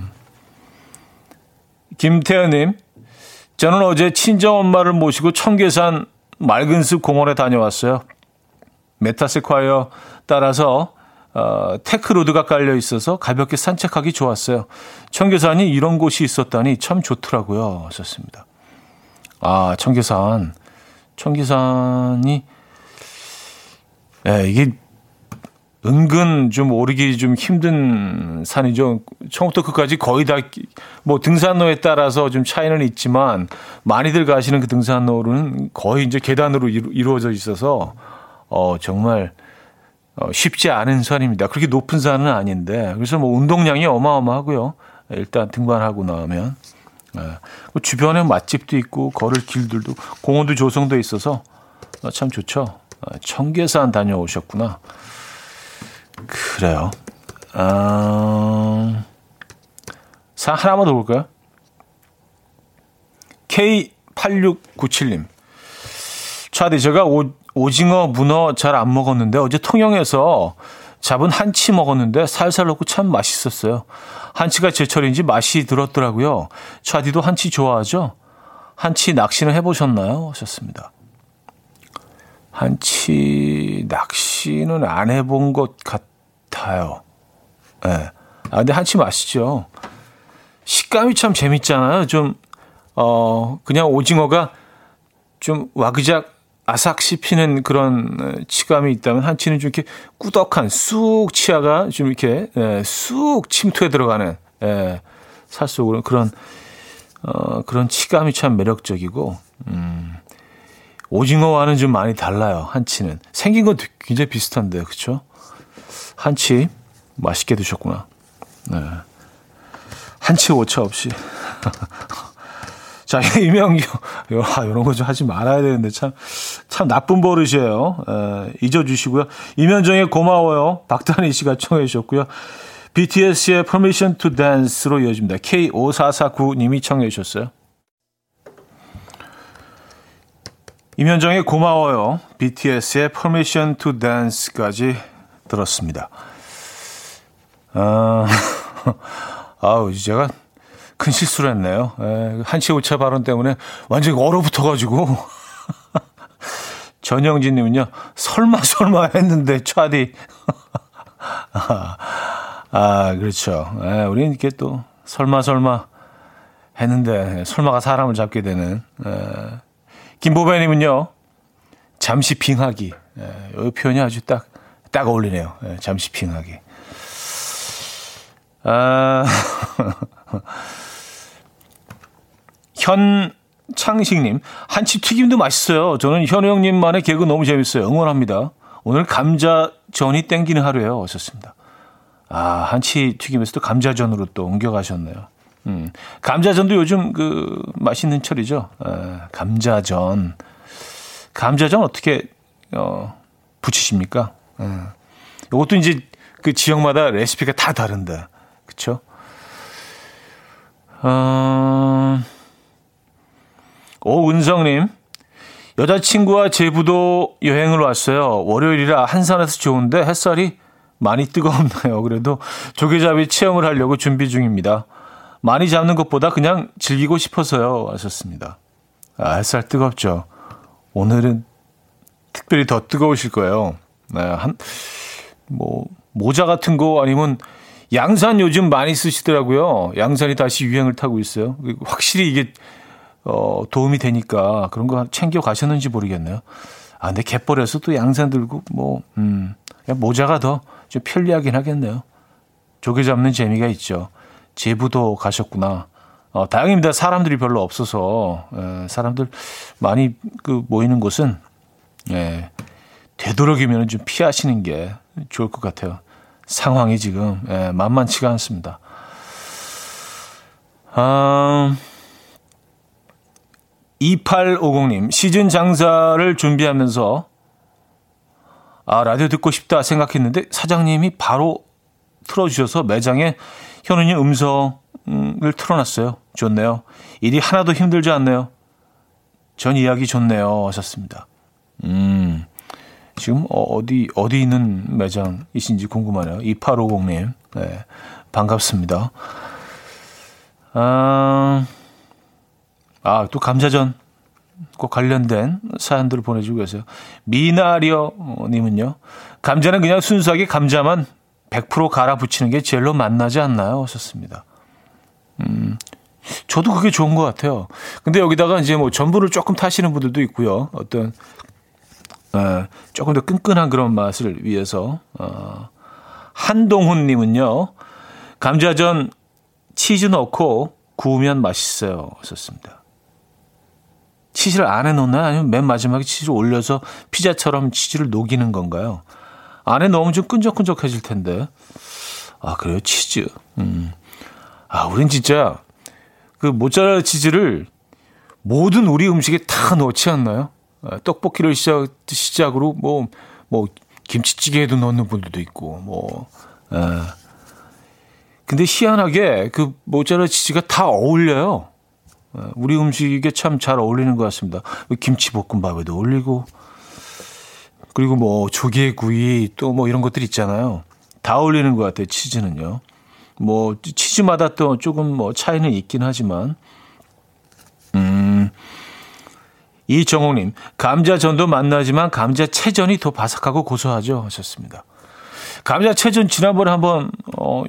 김태현님, 저는 어제 친정 엄마를 모시고 청계산 맑은 숲 공원에 다녀왔어요. 메타세콰이어 따라서 어, 데크로드가 깔려 있어서 가볍게 산책하기 좋았어요. 청계산이 이런 곳이 있었다니 참 좋더라고요. 하셨습니다. 아, 청계산. 청계산이 예, 이게 은근 좀 오르기 좀 힘든 산이죠. 처음부터 끝까지 거의 다 뭐 등산로에 따라서 좀 차이는 있지만 많이들 가시는 그 등산로는 거의 이제 계단으로 이루, 어져 있어서 어 정말 어, 쉽지 않은 산입니다. 그렇게 높은 산은 아닌데 그래서 뭐 운동량이 어마어마하고요. 일단 등반하고 나면 예. 그 주변에 맛집도 있고 걸을 길들도 공원도 조성돼 있어서 어, 참 좋죠. 어, 청계산 다녀오셨구나. 그래요. 아, 사 하나만 더 볼까요? K8697님. 차디, 제가 오, 오징어, 문어 잘 안 먹었는데 어제 통영에서 잡은 한치 먹었는데 살살 넣고 참 맛있었어요. 한치가 제철인지 맛이 들었더라고요. 차디도 한치 좋아하죠? 한치 낚시는 해보셨나요? 하셨습니다. 한치 낚시는 안 해본 것 같아요. 예. 네. 아, 근데 한치 맛있죠. 식감이 참 재밌잖아요. 좀, 어, 그냥 오징어가 좀 와그작 아삭 씹히는 그런 치감이 있다면 한치는 좀 이렇게 꾸덕한 쑥 치아가 좀 이렇게 예, 쑥 침투해 들어가는 예, 살 속으로 그런 어, 그런 치감이 참 매력적이고 음, 오징어와는 좀 많이 달라요. 한치는 생긴 건 굉장히 비슷한데 그렇죠? 한치 맛있게 드셨구나. 네. 한치 오차 없이. [laughs] 자, [laughs] 이명규, 아, 이런 거 좀 하지 말아야 되는데 참, 참 나쁜 버릇이에요. 에, 잊어주시고요. 이면정의 고마워요. 박단희 씨가 청해 주셨고요. BTS의 Permission to Dance로 이어집니다. K5449님이 청해 주셨어요. 이면정의 고마워요. BTS의 Permission to Dance까지 들었습니다. 아, [laughs] 아우, 제가 큰 실수를 했네요. 에, 한치 오차 발언 때문에 완전히 얼어붙어가지고. [laughs] 전영진 님은요, 설마, 설마 했는데, 차디. 아, [laughs] 아, 그렇죠. 예, 우리는 이렇게 또 설마 설마 했는데 설마가 사람을 잡게 되는. 예. 김보배 님은요, 잠시 빙하기. 예, 이 표현이 아주 딱, 딱 어울리네요. 예, 잠시 빙하기. 아, [laughs] 현 창식님, 한치 튀김도 맛있어요. 저는 현우 형님만의 개그 너무 재밌어요. 응원합니다. 오늘 감자전이 땡기는 하루예요. 어셨습니다. 아, 한치 튀김에서도 감자전으로 또 옮겨가셨네요. 음, 감자전도 요즘 그 맛있는 철이죠. 아, 감자전. 감자전 어떻게 어, 부치십니까? 음. 이것도 이제 그 지역마다 레시피가 다 다른데, 그렇죠? 어, 오은성님, 여자친구와 제부도 여행을 왔어요. 월요일이라 한산에서 좋은데 햇살이 많이 뜨거웠나요? 그래도 조개잡이 체험을 하려고 준비 중입니다. 많이 잡는 것보다 그냥 즐기고 싶어서요. 하셨습니다. 아, 햇살 뜨겁죠. 오늘은 특별히 더 뜨거우실 거예요. 네, 한, 뭐, 모자 같은 거 아니면 양산 요즘 많이 쓰시더라고요. 양산이 다시 유행을 타고 있어요. 확실히 이게, 어, 도움이 되니까 그런 거 챙겨 가셨는지 모르겠네요. 아, 근데 갯벌에서 또 양산 들고 뭐, 음, 모자가 더 좀 편리하긴 하겠네요. 조개 잡는 재미가 있죠. 제부도 가셨구나. 어, 다행입니다. 사람들이 별로 없어서 에, 사람들 많이 그 모이는 곳은 예, 되도록이면 좀 피하시는 게 좋을 것 같아요. 상황이 지금 예, 만만치가 않습니다. 아, 2850님 시즌 장사를 준비하면서 아, 라디오 듣고 싶다 생각했는데 사장님이 바로 틀어주셔서 매장에 현우님 음성을 틀어놨어요. 좋네요. 일이 하나도 힘들지 않네요. 전 이야기 좋네요. 하셨습니다. 음, 지금 어, 어디, 어디 있는 매장이신지 궁금하네요. 2850님. 네, 반갑습니다. 아, 아, 또 감자전 꼭 관련된 사연들을 보내주고 계세요. 미나리어님은요. 감자는 그냥 순수하게 감자만 100% 갈아 붙이는 게 제일로 만나지 않나요? 하셨습니다. 음, 저도 그게 좋은 것 같아요. 근데 여기다가 이제 뭐 전분을 조금 타시는 분들도 있고요. 어떤 어, 조금 더 끈끈한 그런 맛을 위해서 어, 한동훈님은요 감자전 치즈 넣고 구우면 맛있어요. 하셨습니다. 치즈를 안에 넣나요? 아니면 맨 마지막에 치즈를 올려서 피자처럼 치즈를 녹이는 건가요? 안에 넣으면 좀 끈적끈적해질 텐데. 아, 그래요? 치즈. 음. 아, 우린 진짜 그 모짜렐라 치즈를 모든 우리 음식에 다 넣지 않나요? 아, 떡볶이를 시작, 시작으로 뭐, 뭐, 김치찌개에도 넣는 분들도 있고, 뭐, 아. 근데 희한하게 그 모짜렐라 치즈가 다 어울려요. 아, 우리 음식에 참 잘 어울리는 것 같습니다. 김치볶음밥에도 어울리고, 그리고 뭐 조개구이 또 뭐 이런 것들 있잖아요. 다 어울리는 것 같아요. 치즈는요. 뭐 치즈마다 또 조금 뭐 차이는 있긴 하지만 음. 이정옥님, 감자전도 맛나지만 감자채전이 더 바삭하고 고소하죠. 하셨습니다. 감자채전 지난번에 한번, 어,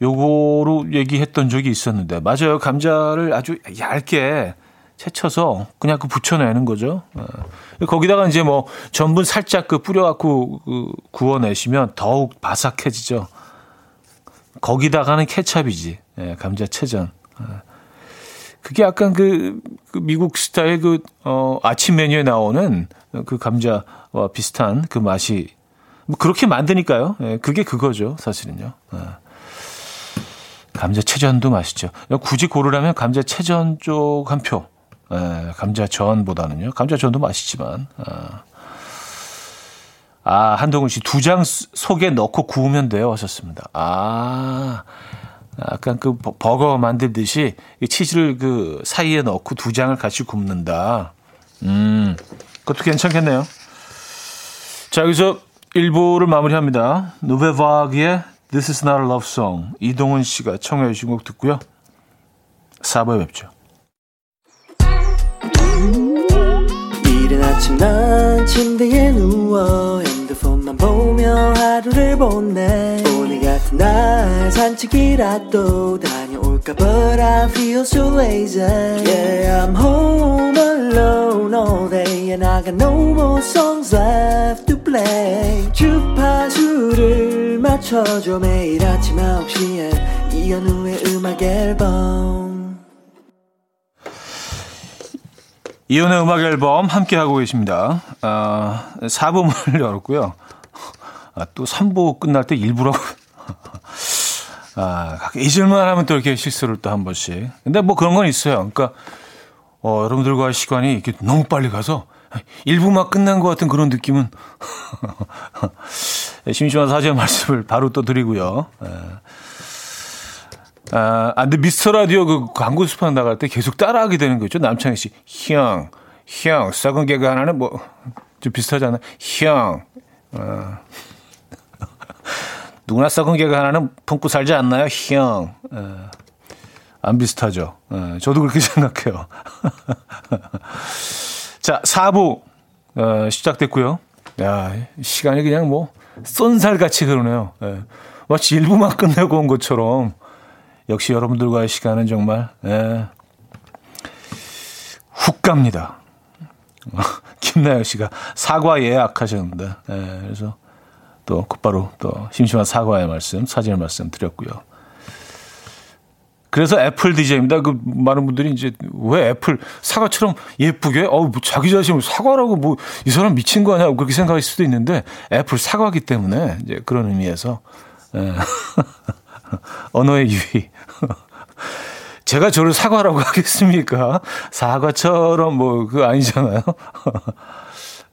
요거로 얘기했던 적이 있었는데, 맞아요. 감자를 아주 얇게 채쳐서 그냥 그 붙여내는 거죠. 어. 거기다가 이제 뭐 전분 살짝 그 뿌려갖고 그 구워내시면 더욱 바삭해지죠. 거기다가는 케찹이지. 예, 감자 채전. 예. 그게 약간 그, 그 미국 스타일 그, 어, 아침 메뉴에 나오는 그 감자와 비슷한 그 맛이 뭐 그렇게 만드니까요. 예, 그게 그거죠. 사실은요. 예. 감자채전도 맛있죠. 굳이 고르라면 감자채전 쪽 한 표. 예, 감자전보다는요. 감자전도 맛있지만. 아. 아, 한동훈 씨, 두 장 속에 넣고 구우면 돼요. 하셨습니다. 아, 약간 그 버거 만들듯이 치즈를 그 사이에 넣고 두 장을 같이 굽는다. 음, 그것도 괜찮겠네요. 자, 여기서 1부를 마무리합니다. 누베바그의 This is not a love song. 이동훈 씨가 청해 주신 곡 듣고요. 4부에 뵙죠. 이른 아침 난 침대에 누워 핸드폰만 보며 하루를 보내 오늘 같은 날 산책이라도 다녀올까 But I feel so lazy Yeah I'm home alone all day And I got no more songs left to play 주파수를 맞춰줘 매일 아침 9시에 이현우의 음악 앨범 이혼의 음악 앨범 함께 하고 계십니다. 아, 4부문을 열었고요. 아, 또 3부 끝날 때 일부라고. 아, 잊을만 하면 또 이렇게 실수를 또 한 번씩. 근데 뭐 그런 건 있어요. 그러니까, 어, 여러분들과의 시간이 이렇게 너무 빨리 가서 1부만 끝난 것 같은 그런 느낌은 [laughs] 심심한 사죄 말씀을 바로 또 드리고요. 예. 아, 아, 근데 미스터 라디오 그 광고 수판 나갈 때 계속 따라하게 되는 거죠. 남창희 씨. 형, 형, 썩은 개그 하나는 뭐, 좀 비슷하잖아. 형, 어. 누구나 썩은 개그 하나는 품고 살지 않나요? 형. 어. 안 비슷하죠. 어, 저도 그렇게 [laughs] 생각해요. [laughs] 자, 4부, 어, 시작됐고요. 야, 시간이 그냥 뭐, 쏜살같이 흐르네요. 예. 마치 1부만 끝내고 온 것처럼. 역시 여러분들과의 시간은 정말 예, 훅 갑니다. [laughs] 김나영 씨가 사과 예약하셨는데 예, 그래서 또 곧바로 또 심심한 사과의 말씀, 사죄의 말씀 드렸고요. 그래서 apple DJ입니다. 그 많은 분들이 이제 왜 애플 사과처럼 예쁘게 어뭐 자기 자신을 사과라고 뭐 이 사람 미친 거 아니야 그렇게 생각할 수도 있는데 애플 사과기 때문에 이제 그런 의미에서 예. [laughs] 언어의 유희. [laughs] 제가 저를 사과라고 [laughs] 하겠습니까? 사과처럼 뭐, 그거 아니잖아요.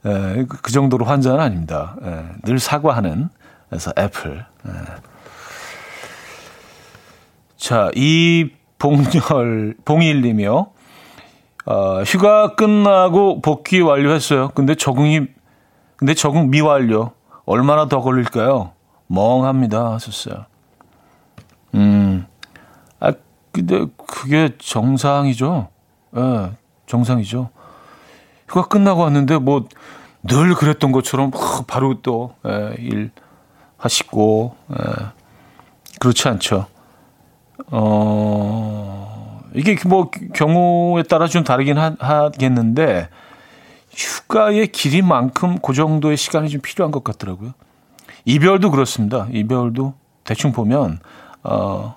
예, 그 정도로 환자는 아닙니다. 예, 늘 사과하는, 그래서 애플. 예. 자, 이 봉열, 봉일님이요. 어, 휴가 끝나고 복귀 완료했어요. 근데 적응이, 근데 적응 미완료. 얼마나 더 걸릴까요? 멍합니다. 하셨어요. 음. 아, 근데 그게 정상이죠. 예, 네, 정상이죠. 휴가 끝나고 왔는데 뭐 늘 그랬던 것처럼 바로 또일 예, 하시고 예, 그렇지 않죠. 어 이게 뭐 경우에 따라 좀 다르긴 하, 하겠는데 휴가의 길이만큼 그 정도의 시간이 좀 필요한 것 같더라고요. 이별도 그렇습니다. 이별도 대충 보면 어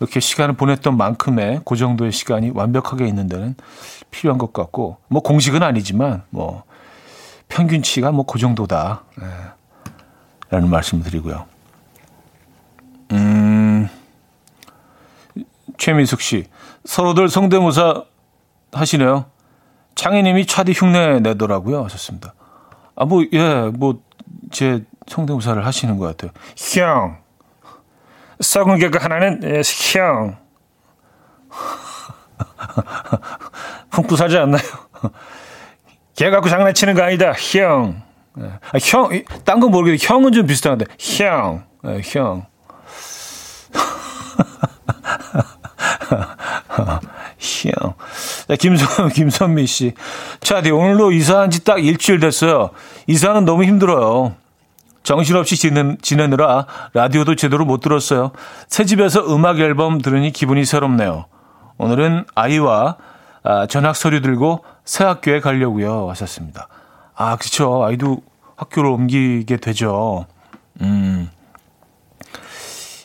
이렇게 시간을 보냈던 만큼의 그 정도의 시간이 완벽하게 있는 데는 필요한 것 같고 뭐 공식은 아니지만 뭐 평균치가 뭐 그 정도다. 네. 라는 말씀 드리고요. 음, 최민숙 씨, 서로들 성대모사 하시네요. 창희님이 차디 흉내 내더라고요. 하셨습니다. 아, 뭐, 예, 뭐, 제 성대모사를 하시는 것 같아요. 형. 썩은 개그 하나는, 예, 형. 품고 사지 않나요? 개 갖고 장난치는 거 아니다. 형. 예. 아, 형, 딴 건 모르겠는데, 형은 좀 비슷한데, 형. 예, 형. 형. 자, 김선, 김선미 씨. 차디, 오늘로 이사한 지 딱 일주일 됐어요. 이사는 너무 힘들어요. 정신없이 지내, 지내느라 라디오도 제대로 못 들었어요. 새 집에서 음악 앨범 들으니 기분이 새롭네요. 오늘은 아이와 아, 전학 서류 들고 새 학교에 가려고요. 하셨습니다. 아, 그렇죠. 아이도 학교를 옮기게 되죠. 음.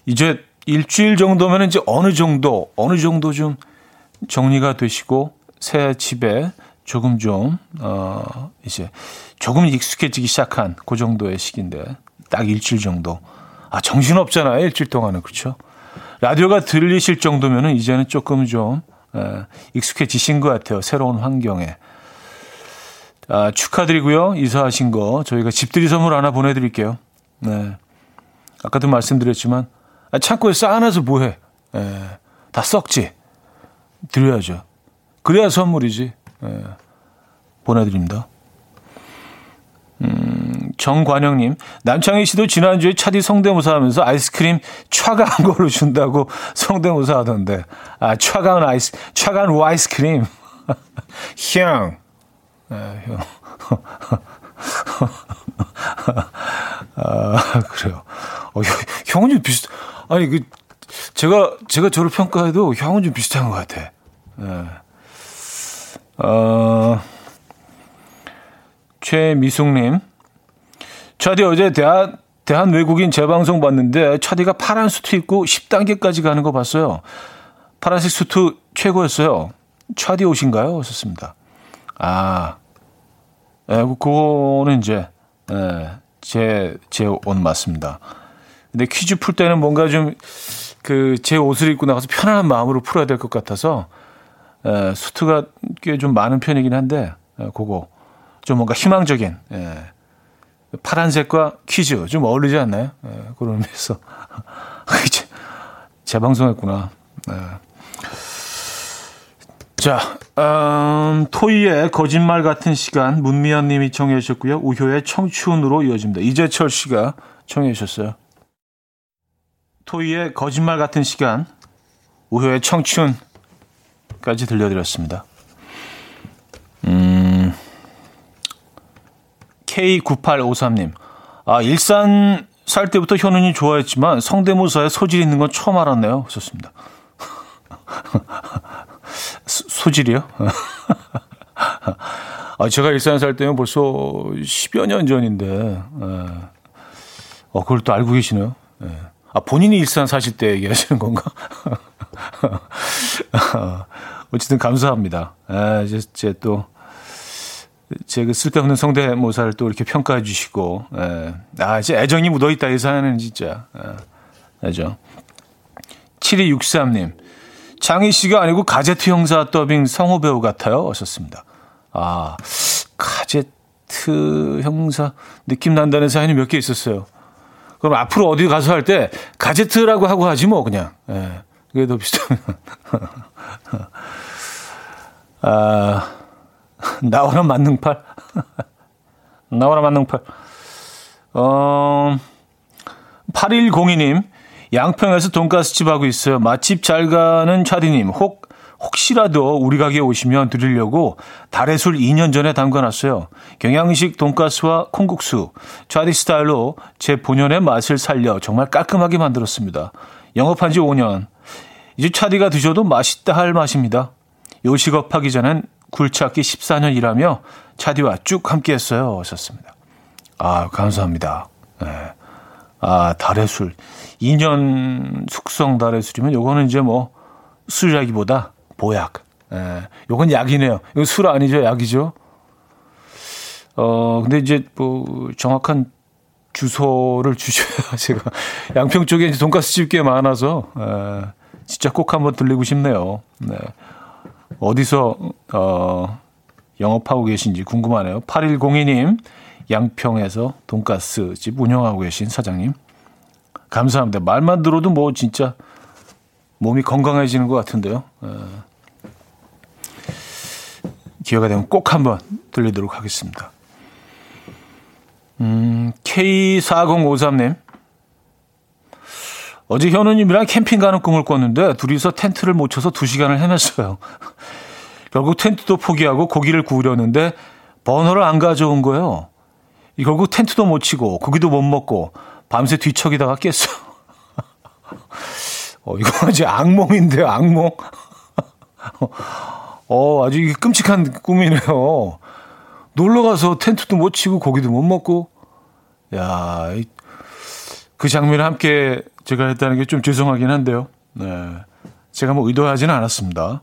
이제 일주일 정도면 이제 어느 정도, 어느 정도 좀 정리가 되시고 새 집에 조금 좀, 어, 이제 조금 익숙해지기 시작한 그 정도의 시기인데 딱 일주일 정도. 아, 정신 없잖아요. 일주일 동안은. 그렇죠? 라디오가 들리실 정도면은 이제는 조금 좀 에, 익숙해지신 것 같아요. 새로운 환경에. 아, 축하드리고요. 이사하신 거 저희가 집들이 선물 하나 보내드릴게요. 네. 아까도 말씀드렸지만 아, 창고에 쌓아놔서 뭐해? 에, 다 썩지. 드려야죠. 그래야 선물이지. 에, 보내드립니다. 음, 정관영님, 남창희 씨도 지난주에 차디 성대모사 하면서 아이스크림 차가운 걸로 준다고 성대모사 하던데. 아, 차가운 아이스, 차가운 아이스크림. [laughs] 형. 아, 형. [laughs] 아, 그래요. 어, 형은 좀 비슷, 아니, 그, 제가, 제가 저를 평가해도 형은 좀 비슷한 것 같아. 예. 어, 최미숙님. 차디 어제 대한, 대한 외국인 재방송 봤는데 차디가 파란 수트 입고 10단계까지 가는 거 봤어요. 파란색 수트 최고였어요. 차디 옷인가요? 썼습니다. 아, 예, 그거는 이제, 예, 제, 제 옷 맞습니다. 근데 퀴즈 풀 때는 뭔가 좀, 그, 제 옷을 입고 나가서 편안한 마음으로 풀어야 될 것 같아서, 예, 수트가 꽤 좀 많은 편이긴 한데, 예, 그거. 좀 뭔가 희망적인 예. 파란색과 퀴즈 좀 어울리지 않나요? 예, 그런 의미에서 [laughs] 재방송했구나. 예. 자, 음, 토이의 거짓말 같은 시간 문미연 님이 청해 주셨고요. 우효의 청춘으로 이어집니다. 이재철 씨가 청해 주셨어요. 토이의 거짓말 같은 시간 우효의 청춘 까지 들려드렸습니다. 음. K9853님. 아, 일산 살 때부터 현은이 좋아했지만 성대모사에 소질 있는 건 처음 알았네요. 좋습니다. [laughs] 소질이요? [laughs] 아, 제가 일산 살 때면 벌써 10여 년 전인데, 예. 어, 그걸 또 알고 계시네요. 예. 아, 본인이 일산 사실 때 얘기하시는 건가? [laughs] [laughs] 어쨌든 감사합니다. 예, 이제, 제 또, 제 그 쓸데없는 성대모사를 또 이렇게 평가해 주시고, 예. 아, 이제 애정이 묻어 있다, 이 사연은 진짜. 예. 애정. 7263님. 장희 씨가 아니고 가제트 형사 더빙 성우 배우 같아요. 하셨습니다. 아, 가제트 형사 느낌 난다는 사연이 몇 개 있었어요. 그럼 앞으로 어디 가서 할 때 가제트라고 하고 하지 뭐 그냥. 예. 그게 더 비슷한. [laughs] 아, 나와라 만능팔. [laughs] 나와라 만능팔. 어, 8102님, 양평에서 돈가스집 하고 있어요. 맛집 잘 가는 차디님, 혹, 혹시라도 우리 가게에 오시면 드리려고 달의 술 2년 전에 담가놨어요. 경양식 돈가스와 콩국수, 차디 스타일로 제 본연의 맛을 살려 정말 깔끔하게 만들었습니다. 영업한 지 5년. 이제 차디가 드셔도 맛있다 할 맛입니다. 요식업 하기 전엔 굴찾기 14년 일하며 차디와 쭉 함께 했어요. 하셨습니다. 아, 감사합니다. 네. 아, 달의 술. 2년 숙성 달의 술이면 요거는 이제 뭐 술이라기보다 보약. 예. 요건 약이네요. 이거 술 아니죠? 약이죠? 어, 근데 이제 뭐 정확한 주소를 주셔야 [laughs] 제가 양평 쪽에 이제 돈가스 집 꽤 많아서 에, 진짜 꼭 한번 들리고 싶네요. 네. 어디서 어, 영업하고 계신지 궁금하네요. 8102님 양평에서 돈가스 집 운영하고 계신 사장님 감사합니다. 말만 들어도 뭐 진짜 몸이 건강해지는 것 같은데요. 에, 기회가 되면 꼭 한번 들리도록 하겠습니다. 음, K4053님. 어제 현우님이랑 캠핑 가는 꿈을 꿨는데 둘이서 텐트를 못 쳐서 두 시간을 헤맸어요. [laughs] 결국 텐트도 포기하고 고기를 구우려는데 버너를 안 가져온 거예요. 결국 텐트도 못 치고 고기도 못 먹고 밤새 뒤척이다가 깼어. [laughs] 어, 이거 [laughs] 아주 악몽인데요, 악몽. 어, 아주 끔찍한 꿈이네요. 놀러 가서 텐트도 못 치고 고기도 못 먹고 야, 그 장면을 함께 제가 했다는 게 좀 죄송하긴 한데요. 네. 제가 뭐 의도하지는 않았습니다.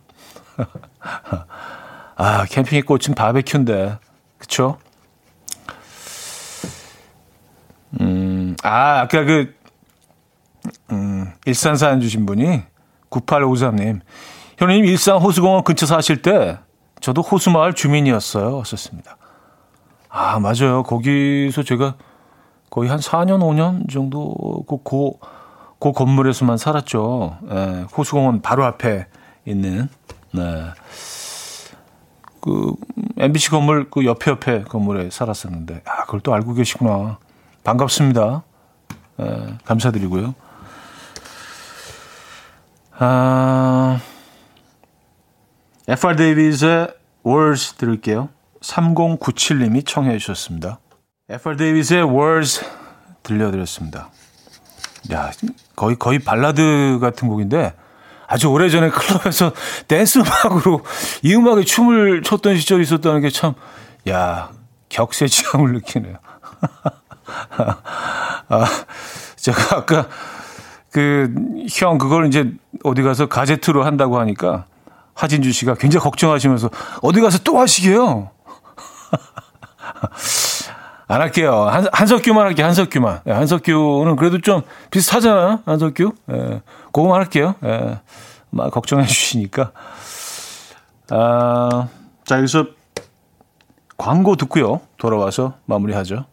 [laughs] 아, 캠핑의 꽃은 바베큐인데. 그쵸? 음, 아, 아까 그, 음, 일산 사연 주신 분이 9853님. 현우님 일산 호수공원 근처 사실 때 저도 호수마을 주민이었어요. 썼습니다. 아, 맞아요. 거기서 제가 거의 한 4년, 5년 정도 그, 그, 그 건물에서만 살았죠. 예, 호수공원 바로 앞에 있는, 네. 그, MBC 건물 그 옆에 옆에 건물에 살았었는데, 아, 그걸 또 알고 계시구나. 반갑습니다. 예, 감사드리고요. 아, FR 데이비드의 Words 들을게요. 3097님이 청해 주셨습니다. FR 데이비드의 Words 들려드렸습니다. 야, 거의, 거의 발라드 같은 곡인데, 아주 오래전에 클럽에서 댄스 음악으로 이 음악에 춤을 췄던 시절이 있었다는 게 참, 야, 격세지감을 느끼네요. [laughs] 아, 제가 아까 그, 형, 그걸 이제 어디 가서 가제트로 한다고 하니까 하진주 씨가 굉장히 걱정하시면서 어디 가서 또 하시게요? [laughs] 안 할게요. 한, 한석규만 할게요. 한석규만. 예, 한석규는 그래도 좀 비슷하잖아요. 한석규. 예, 그거만 할게요. 예, 막 걱정해 주시니까. 아, 자, 여기서 광고 듣고요. 돌아와서 마무리하죠.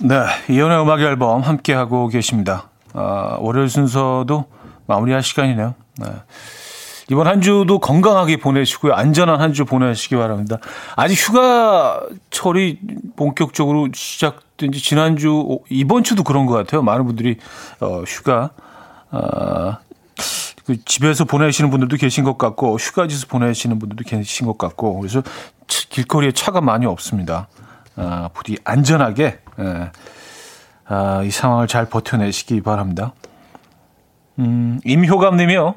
네, 이연의 음악 앨범 함께하고 계십니다. 아, 월요일 순서도 마무리할 시간이네요. 네. 이번 한 주도 건강하게 보내시고요. 안전한 한 주 보내시기 바랍니다. 아직 휴가철이 본격적으로 시작된 지 지난주, 이번 주도 그런 것 같아요. 많은 분들이, 어, 휴가, 어, 그 집에서 보내시는 분들도 계신 것 같고, 휴가지에서 보내시는 분들도 계신 것 같고, 그래서 길거리에 차가 많이 없습니다. 아, 부디 안전하게, 예, 아, 이 상황을 잘 버텨내시기 바랍니다. 음, 임효감 님이요.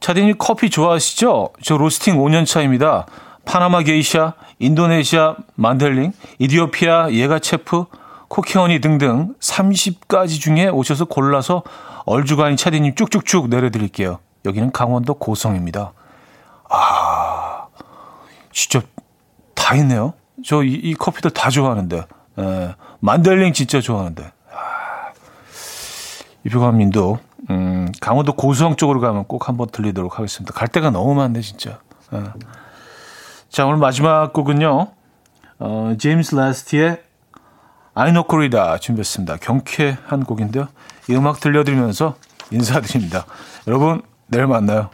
차디님 커피 좋아하시죠? 저 로스팅 5년 차입니다. 파나마 게이샤, 인도네시아 만델링, 이디오피아 예가체프, 코키허니 등등 30가지 중에 오셔서 골라서 얼주간이 차디님 쭉쭉쭉 내려드릴게요. 여기는 강원도 고성입니다. 아, 진짜 다 있네요. 저이 커피들 다 좋아하는데. 에, 만델링 진짜 좋아하는데. 아, 이표감님도 음, 강원도 고수성 쪽으로 가면 꼭 한번 들리도록 하겠습니다. 갈 데가 너무 많네, 진짜. 어. 자, 오늘 마지막 곡은요. 어, 제임스 라스티의 아이노코리다 준비했습니다. 경쾌한 곡인데요. 이 음악 들려드리면서 인사드립니다. 여러분, 내일 만나요.